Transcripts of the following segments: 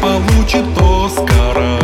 получит Оскара.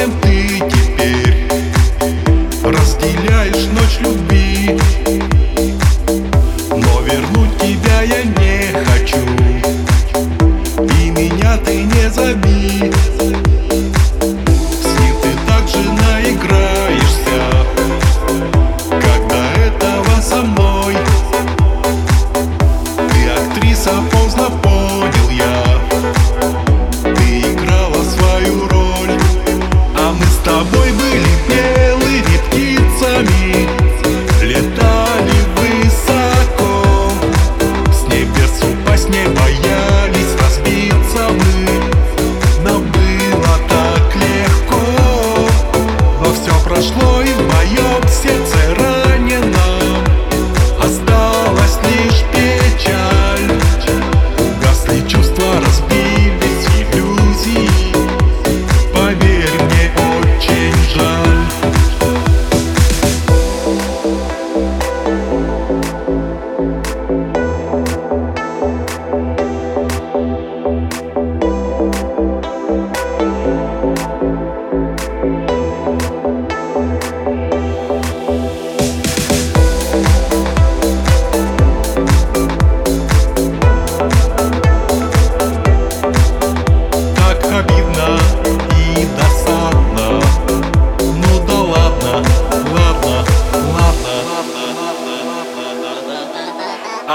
кем ты теперь Разделяешь ночь любви. Но вернуть тебя я не хочу. И меня ты не зови.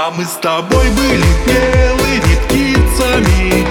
А мы с тобой были белыми птицами.